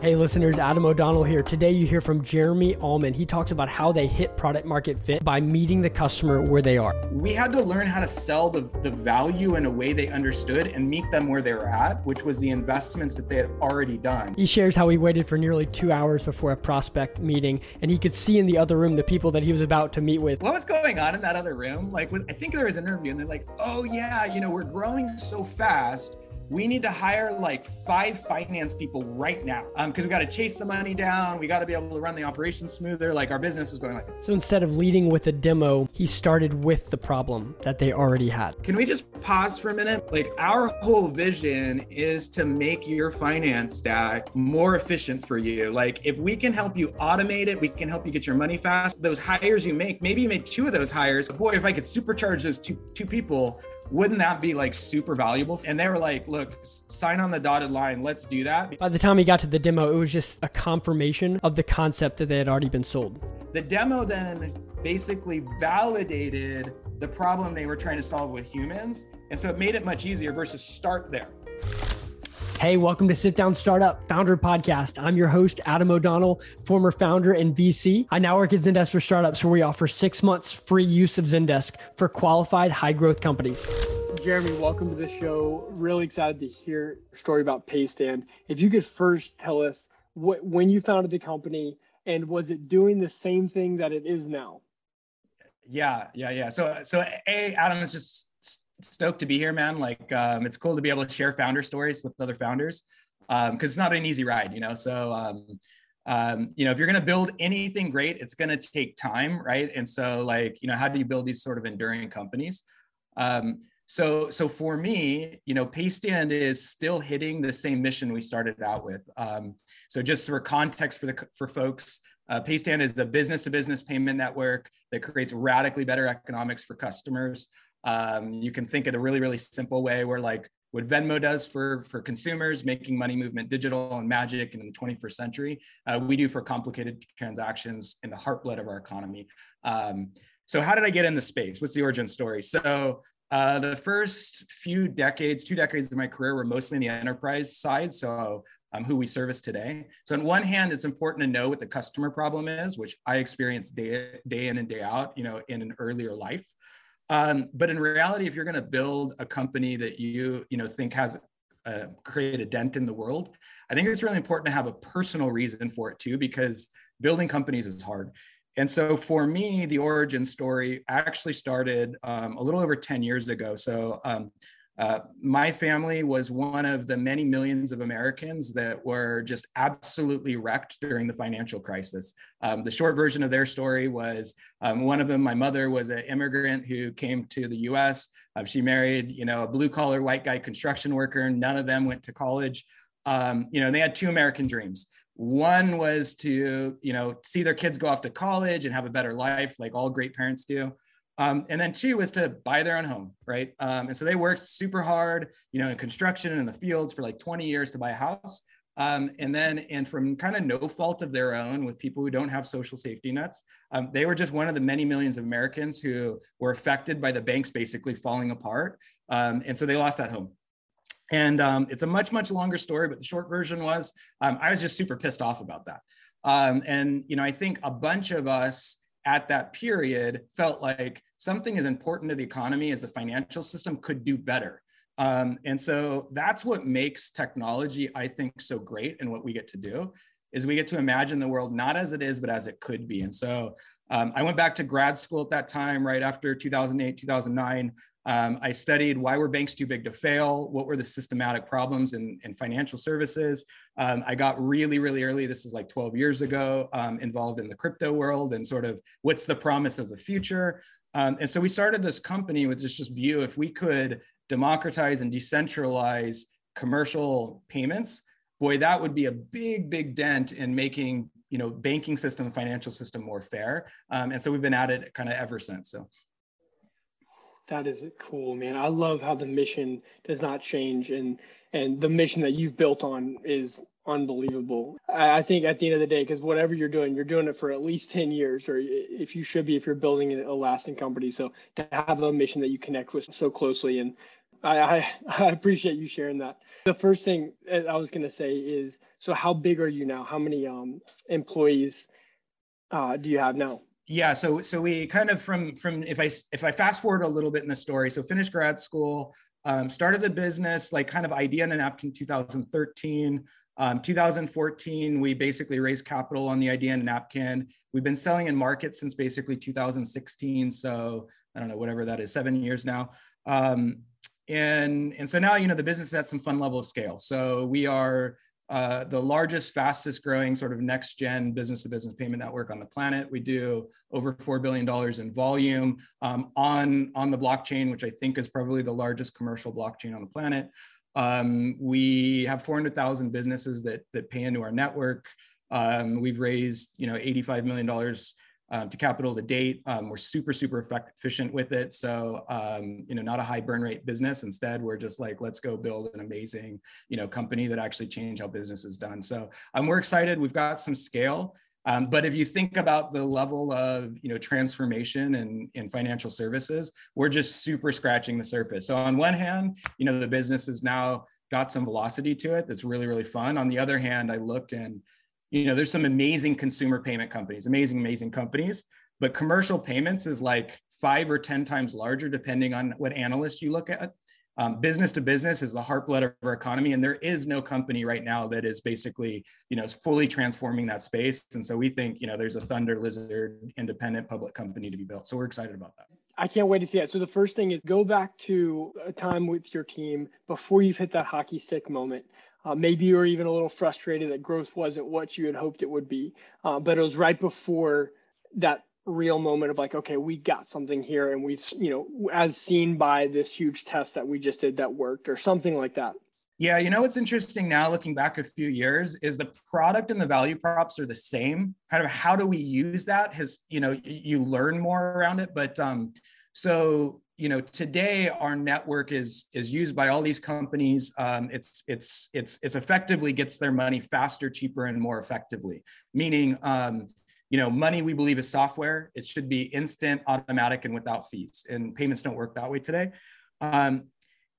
Hey, listeners, Adam O'Donnell here. Today, you hear from Jeremy Almond. He talks about how they hit product market fit by meeting the customer where they are. We had to learn how to sell the, the value in a way they understood and meet them where they were at, which was the investments that they had already done. He shares how he waited for nearly two hours before a prospect meeting, and he could see in the other room the people that he was about to meet with. What was going on in that other room? Like, was, I think there was an interview, and they're like, oh, yeah, you know, we're growing so fast we need to hire like five finance people right now because um, we got to chase the money down. We got to be able to run the operation smoother. Like our business is going like. So instead of leading with a demo, he started with the problem that they already had. Can we just pause for a minute? Like our whole vision is to make your finance stack more efficient for you. Like if we can help you automate it, we can help you get your money fast. Those hires you make, maybe you made two of those hires. Boy, if I could supercharge those two two people, wouldn't that be like super valuable? And they were like, look, sign on the dotted line. Let's do that. By the time he got to the demo, it was just a confirmation of the concept that they had already been sold. The demo then basically validated the problem they were trying to solve with humans. And so it made it much easier versus start there. Hey, welcome to Sit Down Startup Founder Podcast. I'm your host, Adam O'Donnell, former founder and VC. I now work at Zendesk for Startups, where we offer six months free use of Zendesk for qualified high growth companies. Jeremy, welcome to the show. Really excited to hear your story about Paystand. If you could first tell us what, when you founded the company and was it doing the same thing that it is now? Yeah, yeah, yeah. So, so a Adam is just stoked to be here, man. Like, um, it's cool to be able to share founder stories with other founders because um, it's not an easy ride, you know. So, um, um, you know, if you're going to build anything great, it's going to take time, right? And so, like, you know, how do you build these sort of enduring companies? Um, so, so for me, you know, Paystand is still hitting the same mission we started out with. Um, so, just for context for the for folks, uh, Paystand is a business-to-business payment network that creates radically better economics for customers. Um, you can think in a really, really simple way where like what Venmo does for, for consumers, making money movement digital and magic and in the 21st century, uh, we do for complicated transactions in the heartblood of our economy. Um, so how did I get in the space? What's the origin story? So uh, the first few decades, two decades of my career were mostly in the enterprise side. So um, who we service today. So on one hand, it's important to know what the customer problem is, which I experience day, day in and day out, you know, in an earlier life. Um, but in reality, if you're going to build a company that you you know think has uh, create a dent in the world, I think it's really important to have a personal reason for it too, because building companies is hard. And so for me, the origin story actually started um, a little over 10 years ago. So um, uh, my family was one of the many millions of Americans that were just absolutely wrecked during the financial crisis. Um, the short version of their story was um, one of them, my mother was an immigrant who came to the US. Uh, she married, you know, a blue collar white guy construction worker. None of them went to college. Um, you know, they had two American dreams. One was to, you know, see their kids go off to college and have a better life, like all great parents do. Um, and then two was to buy their own home, right? Um, and so they worked super hard, you know, in construction and in the fields for like 20 years to buy a house. Um, and then, and from kind of no fault of their own with people who don't have social safety nets, um, they were just one of the many millions of Americans who were affected by the banks basically falling apart. Um, and so they lost that home. And um, it's a much, much longer story, but the short version was I was just super pissed off about that. and, you know, I think a bunch of us, at that period felt like something as important to the economy as the financial system could do better. Um, and so that's what makes technology, I think, so great and what we get to do is we get to imagine the world not as it is, but as it could be. And so um, I went back to grad school at that time, right after 2008, 2009. Um, I studied why were banks too big to fail? What were the systematic problems in, in financial services? Um, I got really, really early, this is like 12 years ago, um, involved in the crypto world and sort of what's the promise of the future. Um, and so we started this company with this just view if we could democratize and decentralize commercial payments, boy, that would be a big, big dent in making you know banking system financial system more fair. Um, and so we've been at it kind of ever since. So that is cool, man. I love how the mission does not change and and the mission that you've built on is unbelievable. I, think at the end of the day, because whatever you're doing, you're doing it for at least 10 years, or if you should be, if you're building a lasting company. So to have a mission that you connect with so closely and I, I, I appreciate you sharing that. The first thing I was going to say is, so how big are you now? How many um, employees uh, do you have now? Yeah, so so we kind of from from if I if I fast forward a little bit in the story, so finished grad school, um, started the business like kind of idea in a napkin 2013. Um, 2014, we basically raised capital on the idea in a napkin. We've been selling in market since basically 2016. So I don't know, whatever that is, seven years now. Um, and, and so now, you know, the business is at some fun level of scale. So we are uh, the largest, fastest growing sort of next gen business to business payment network on the planet. We do over $4 billion in volume um, on, on the blockchain, which I think is probably the largest commercial blockchain on the planet. Um, we have 400,000 businesses that, that pay into our network. Um, we've raised, you know, $85 million um, to capital to date. Um, we're super, super efficient with it. So, um, you know, not a high burn rate business. Instead, we're just like, let's go build an amazing, you know, company that actually change how business is done. So um, we're excited. We've got some scale. Um, but if you think about the level of you know transformation in, in financial services, we're just super scratching the surface. So on one hand, you know the business has now got some velocity to it that's really really fun. On the other hand, I look and you know, there's some amazing consumer payment companies, amazing, amazing companies, but commercial payments is like five or 10 times larger, depending on what analyst you look at. Um, business to business is the heartblood of our economy, and there is no company right now that is basically, you know, fully transforming that space. And so we think, you know, there's a Thunder Lizard independent public company to be built. So we're excited about that. I can't wait to see it. So the first thing is go back to a time with your team before you've hit that hockey stick moment. Uh, maybe you were even a little frustrated that growth wasn't what you had hoped it would be, uh, but it was right before that real moment of like, okay, we got something here, and we've, you know, as seen by this huge test that we just did that worked, or something like that. Yeah, you know what's interesting now, looking back a few years, is the product and the value props are the same. Kind of how do we use that? Has you know you learn more around it, but um, so you know today our network is is used by all these companies um, it's it's it's it's effectively gets their money faster cheaper and more effectively meaning um, you know money we believe is software it should be instant automatic and without fees and payments don't work that way today um,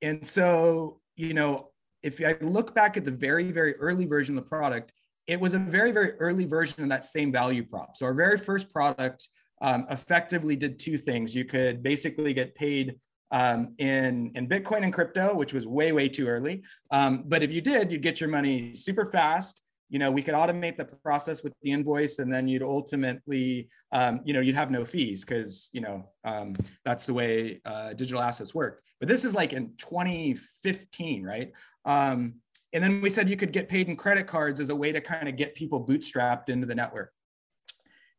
and so you know if i look back at the very very early version of the product it was a very very early version of that same value prop so our very first product um, effectively did two things. You could basically get paid um, in, in Bitcoin and crypto, which was way, way too early. Um, but if you did, you'd get your money super fast. You know, we could automate the process with the invoice and then you'd ultimately, um, you know, you'd have no fees because, you know, um, that's the way uh, digital assets work. But this is like in 2015, right? Um, and then we said you could get paid in credit cards as a way to kind of get people bootstrapped into the network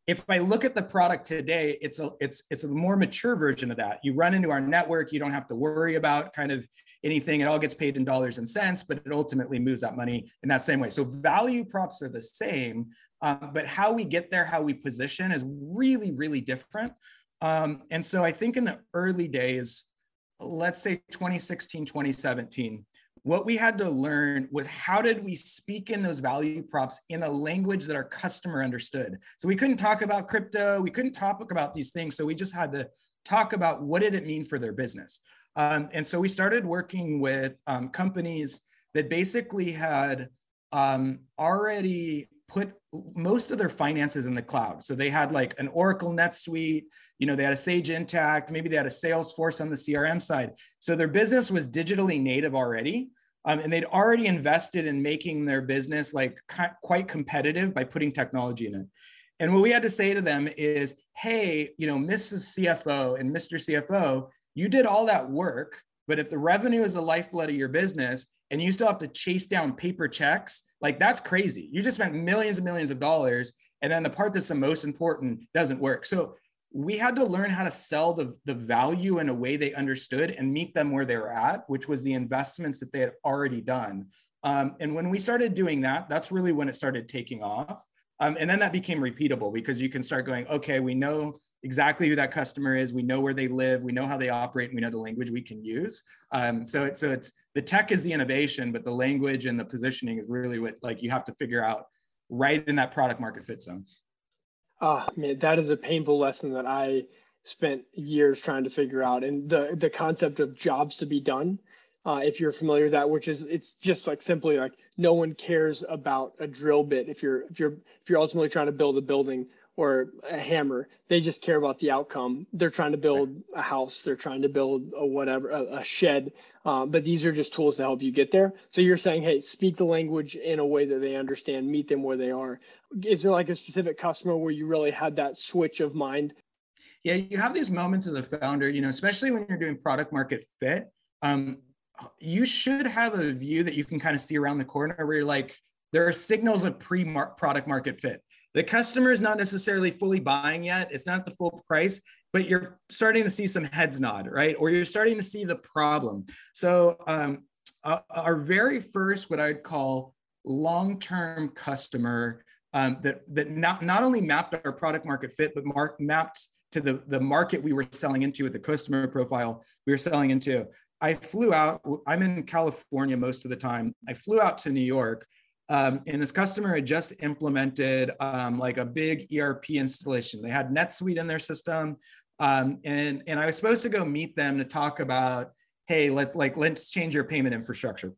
if I look at the product today, it's a it's it's a more mature version of that. You run into our network, you don't have to worry about kind of anything. It all gets paid in dollars and cents, but it ultimately moves that money in that same way. So value props are the same, um, but how we get there, how we position is really really different. Um, and so I think in the early days, let's say 2016, 2017, what we had to learn was how did we speak in those value props in a language that our customer understood so we couldn't talk about crypto we couldn't talk about these things so we just had to talk about what did it mean for their business um, and so we started working with um, companies that basically had um, already put most of their finances in the cloud. So they had like an Oracle NetSuite, you know, they had a Sage Intacct, maybe they had a Salesforce on the CRM side. So their business was digitally native already. Um, and they'd already invested in making their business like quite competitive by putting technology in it. And what we had to say to them is, hey, you know, Mrs. CFO and Mr. CFO, you did all that work, but if the revenue is the lifeblood of your business and you still have to chase down paper checks, like that's crazy. You just spent millions and millions of dollars. And then the part that's the most important doesn't work. So we had to learn how to sell the, the value in a way they understood and meet them where they were at, which was the investments that they had already done. Um, and when we started doing that, that's really when it started taking off. Um, and then that became repeatable because you can start going, okay, we know exactly who that customer is. We know where they live. We know how they operate. And we know the language we can use. Um, so it's so it's the tech is the innovation, but the language and the positioning is really what like you have to figure out right in that product market fit zone. Oh man, that is a painful lesson that I spent years trying to figure out. And the the concept of jobs to be done uh, if you're familiar with that, which is it's just like simply like no one cares about a drill bit if you're if you're if you're ultimately trying to build a building or a hammer. They just care about the outcome. They're trying to build a house. They're trying to build a whatever a, a shed. Um, but these are just tools to help you get there. So you're saying, hey, speak the language in a way that they understand. Meet them where they are. Is there like a specific customer where you really had that switch of mind? Yeah, you have these moments as a founder. You know, especially when you're doing product market fit. Um, you should have a view that you can kind of see around the corner where you're like, there are signals of pre-product market fit the customer is not necessarily fully buying yet. It's not the full price, but you're starting to see some heads nod, right? Or you're starting to see the problem. So, um, uh, our very first, what I'd call long-term customer um, that that not not only mapped our product market fit, but mark, mapped to the the market we were selling into with the customer profile we were selling into. I flew out. I'm in California most of the time. I flew out to New York um, and this customer had just implemented um, like a big ERP installation. They had NetSuite in their system. Um, and, and I was supposed to go meet them to talk about, hey, let's like, let's change your payment infrastructure.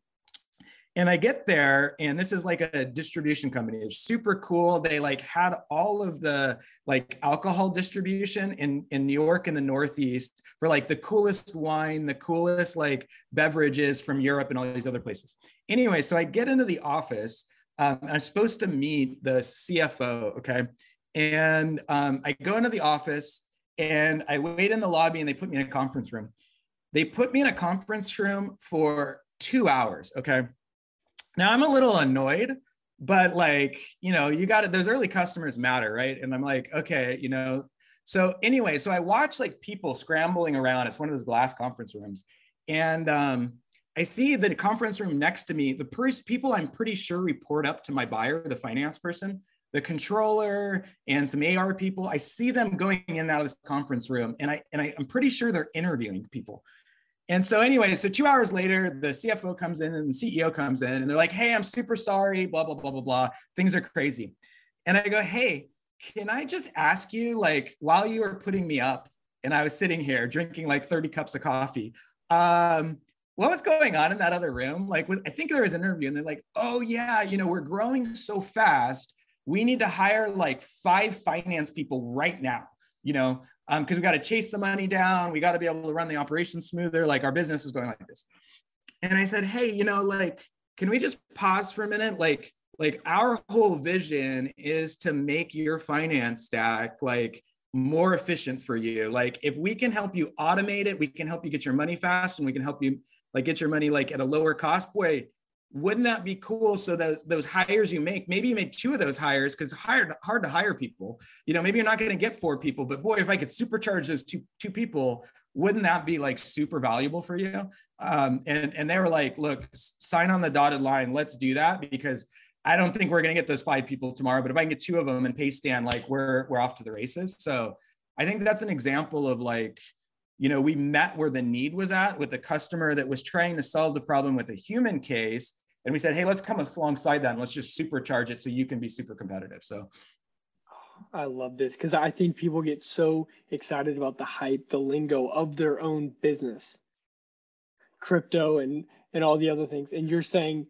And I get there, and this is like a distribution company. It's super cool. They like had all of the like alcohol distribution in in New York in the Northeast for like the coolest wine, the coolest like beverages from Europe and all these other places. Anyway, so I get into the office. Um, I'm supposed to meet the CFO. Okay, and um, I go into the office and I wait in the lobby, and they put me in a conference room. They put me in a conference room for two hours. Okay now I'm a little annoyed, but like, you know, you got it. Those early customers matter, right? And I'm like, okay, you know. So anyway, so I watch like people scrambling around. It's one of those glass conference rooms. And um, I see the conference room next to me, the first people I'm pretty sure report up to my buyer, the finance person, the controller, and some AR people. I see them going in and out of this conference room, and I and I, I'm pretty sure they're interviewing people. And so, anyway, so two hours later, the CFO comes in and the CEO comes in and they're like, Hey, I'm super sorry, blah, blah, blah, blah, blah. Things are crazy. And I go, Hey, can I just ask you, like, while you were putting me up and I was sitting here drinking like 30 cups of coffee, um, what was going on in that other room? Like, I think there was an interview and they're like, Oh, yeah, you know, we're growing so fast. We need to hire like five finance people right now you know, because um, we got to chase the money down. We got to be able to run the operation smoother. Like our business is going like this. And I said, hey, you know, like, can we just pause for a minute? Like, like our whole vision is to make your finance stack like more efficient for you. Like, if we can help you automate it, we can help you get your money fast, and we can help you like get your money like at a lower cost. Boy, wouldn't that be cool so those those hires you make maybe you make two of those hires because hard hard to hire people. You know maybe you're not going to get four people but boy if i could supercharge those two two people wouldn't that be like super valuable for you? Um, and and they were like look sign on the dotted line. Let's do that because i don't think we're going to get those five people tomorrow but if i can get two of them and Paystand like we're we're off to the races. So i think that's an example of like you know we met where the need was at with the customer that was trying to solve the problem with a human case and we said, hey, let's come alongside that and let's just supercharge it so you can be super competitive. So I love this because I think people get so excited about the hype, the lingo of their own business, crypto and and all the other things. And you're saying,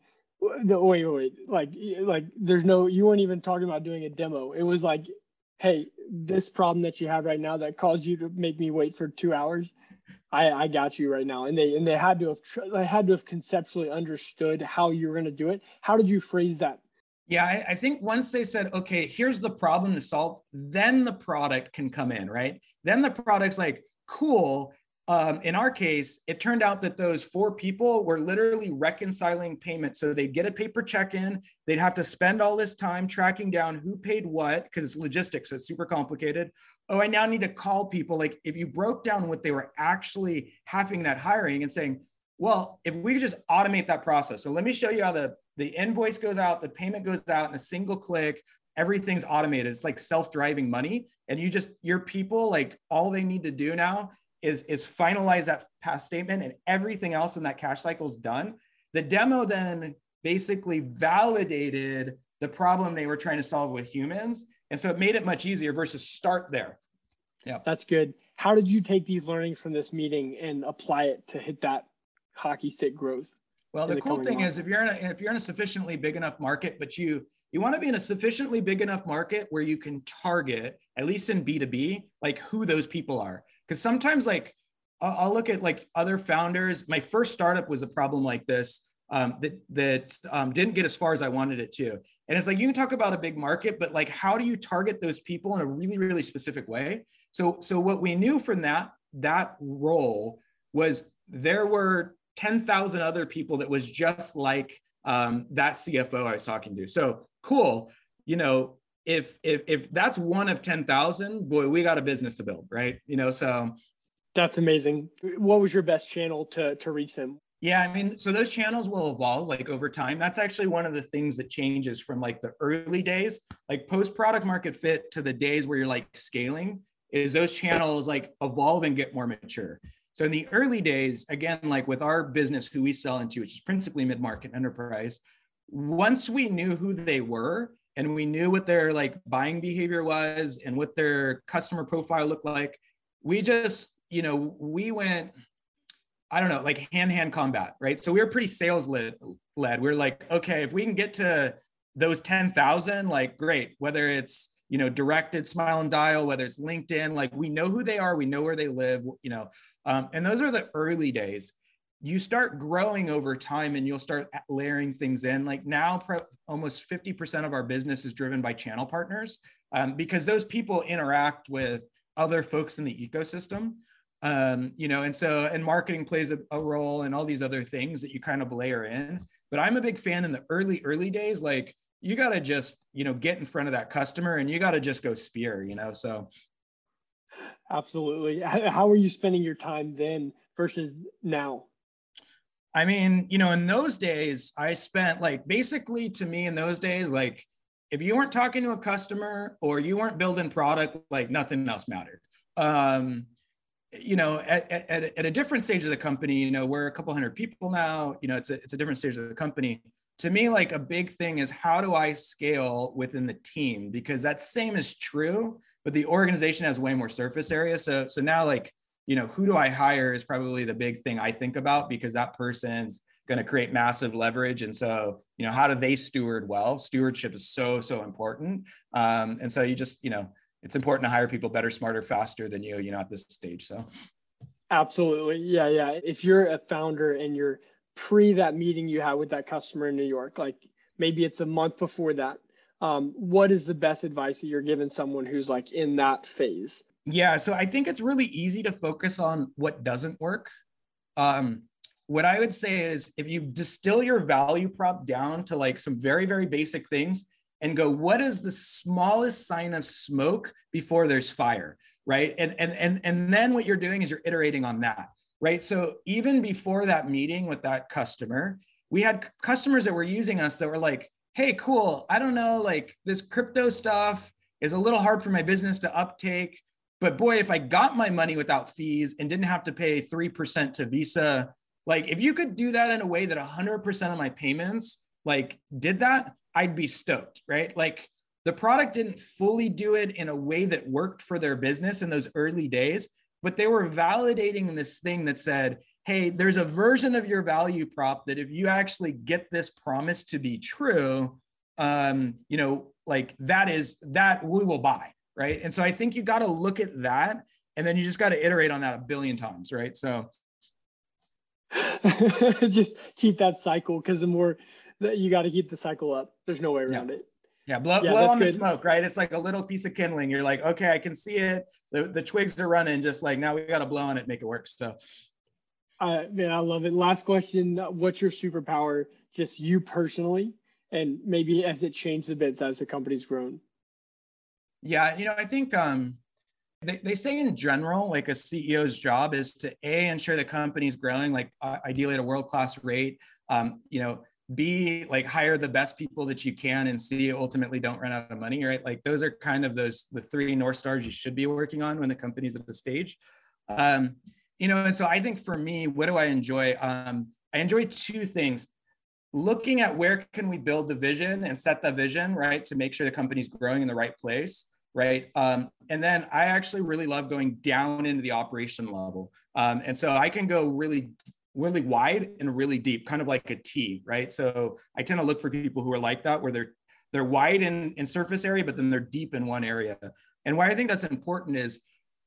the wait, wait, like like there's no, you weren't even talking about doing a demo. It was like, hey, this problem that you have right now that caused you to make me wait for two hours I, I got you right now. And they and they had to have they had to have conceptually understood how you were going to do it. How did you phrase that? Yeah, I, I, think once they said, okay, here's the problem to solve, then the product can come in, right? Then the product's like, cool, um, in our case, it turned out that those four people were literally reconciling payments. So they'd get a paper check in, they'd have to spend all this time tracking down who paid what, because it's logistics, so it's super complicated. Oh, I now need to call people. Like if you broke down what they were actually having that hiring and saying, well, if we could just automate that process. So let me show you how the, the invoice goes out, the payment goes out in a single click, everything's automated. It's like self-driving money. And you just, your people, like all they need to do now is is finalize that past statement and everything else in that cash cycle is done. The demo then basically validated the problem they were trying to solve with humans. And so it made it much easier versus start there. Yeah. That's good. How did you take these learnings from this meeting and apply it to hit that hockey stick growth. Well, the, the cool thing months. is if you're in a, if you're in a sufficiently big enough market, but you you want to be in a sufficiently big enough market where you can target at least in b2b like who those people are because sometimes like I'll, look at like other founders my first startup was a problem like this um, that that um, didn't get as far as i wanted it to and it's like you can talk about a big market but like how do you target those people in a really really specific way so so what we knew from that that role was there were 10,000 other people that was just like um, that CFO I was talking to. So cool. You know, if if if that's one of 10,000, boy, we got a business to build, right? You know, so that's amazing. What was your best channel to to reach them? Yeah, I mean, so those channels will evolve like over time. That's actually one of the things that changes from like the early days, like post product market fit to the days where you're like scaling is those channels like evolve and get more mature. So in the early days, again, like with our business, who we sell into, which is principally mid-market enterprise, once we knew who they were and we knew what their like buying behavior was and what their customer profile looked like, we just, you know, we went, I don't know, like hand-hand combat, right? So we were pretty sales led. led. We we're like, okay, if we can get to those 10,000, like great, whether it's you know directed smile and dial whether it's linkedin like we know who they are we know where they live you know um, and those are the early days you start growing over time and you'll start layering things in. Like now pro- almost 50% of our business is driven by channel partners um, because those people interact with other folks in the ecosystem. Um, you know and so and marketing plays a, a role and all these other things that you kind of layer in. But i'm a big fan in the early early days like you got to just you know get in front of that customer and you got to just go spear you know so. Absolutely. How are you spending your time then versus now i mean you know in those days i spent like basically to me in those days like if you weren't talking to a customer or you weren't building product like nothing else mattered. Um you know at, at, at a different stage of the company you know we're a couple hundred people now you know it's a, it's a different stage of the company. To me like a big thing is how do i scale within the team? Because that same is true but the organization has way more surface area. So so now like you know who do i hire is probably the big thing i think about because that person's going to create massive leverage and so you know how do they steward well stewardship is so so important um, and so you just you know it's important to hire people better smarter faster than you you know at this stage so absolutely yeah yeah if you're a founder and you're pre that meeting you had with that customer in New York? Like maybe it's a month before that. Um, what is the best advice that you're giving someone who's like in that phase? Yeah, so I think it's really easy to focus on what doesn't work. Um, what I would say is if you distill your value prop down to like some very, very basic things and go, what is the smallest sign of smoke before there's fire? Right. And and and and then what you're doing is you're iterating on that right? So even before that meeting with that customer, we had customers that were using us that were like, hey, cool. I don't know, like this crypto stuff is a little hard for my business to uptake. But boy, if I got my money without fees and didn't have to pay 3% to Visa, like if you could do that in a way that 100% of my payments like did that, I'd be stoked, right? Like the product didn't fully do it in a way that worked for their business in those early days, but they were validating this thing that said, hey, there's a version of your value prop that if you actually get this promise to be true, um, you know, like that is that we will buy, right? And so I think you got to look at that, and then you just got to iterate on that a billion times, right? So just keep that cycle because the more that you got to keep the cycle up, there's no way around yeah. it. Yeah, blow, yeah, blow on good. the smoke, right? It's like a little piece of kindling. You're like, okay, I can see it. The, the twigs are running, just like now we got to blow on it, make it work. So, uh, man, I love it. Last question What's your superpower, just you personally, and maybe as it changed a bit as the company's grown? Yeah, you know, I think um, they, they say in general, like a CEO's job is to A, ensure the company's growing, like uh, ideally at a world class rate. Um, you know, B, like hire the best people that you can, and C, ultimately don't run out of money, right? Like those are kind of those the three north stars you should be working on when the company's at the stage. Um, you know, and so I think for me, what do I enjoy? Um, I enjoy two things. Looking at where can we build the vision and set the vision, right, to make sure the company's growing in the right place, right? Um, and then I actually really love going down into the operation level. Um, and so I can go really really wide and really deep, kind of like a T, right? So I tend to look for people who are like that, where they're they're wide in, in surface area, but then they're deep in one area. And why I think that's important is,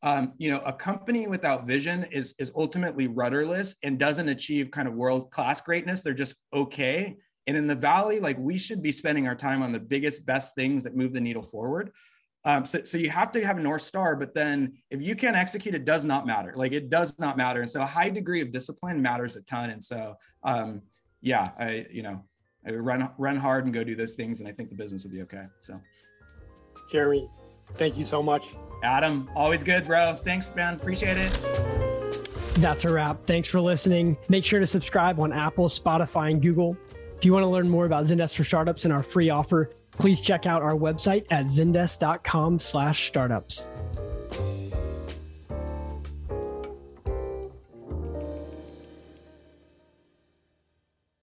um, you know, a company without vision is is ultimately rudderless and doesn't achieve kind of world class greatness. They're just okay. And in the valley, like we should be spending our time on the biggest, best things that move the needle forward. Um, so, so you have to have a North Star, but then if you can't execute, it does not matter. Like it does not matter. And so a high degree of discipline matters a ton. And so, um, yeah, I, you know, I run, run hard and go do those things. And I think the business will be okay. So Jeremy, thank you so much. Adam, always good, bro. Thanks, man. Appreciate it. That's a wrap. Thanks for listening. Make sure to subscribe on Apple, Spotify, and Google. If you want to learn more about Zendesk for Startups and our free offer, please check out our website at zendesk.com slash startups.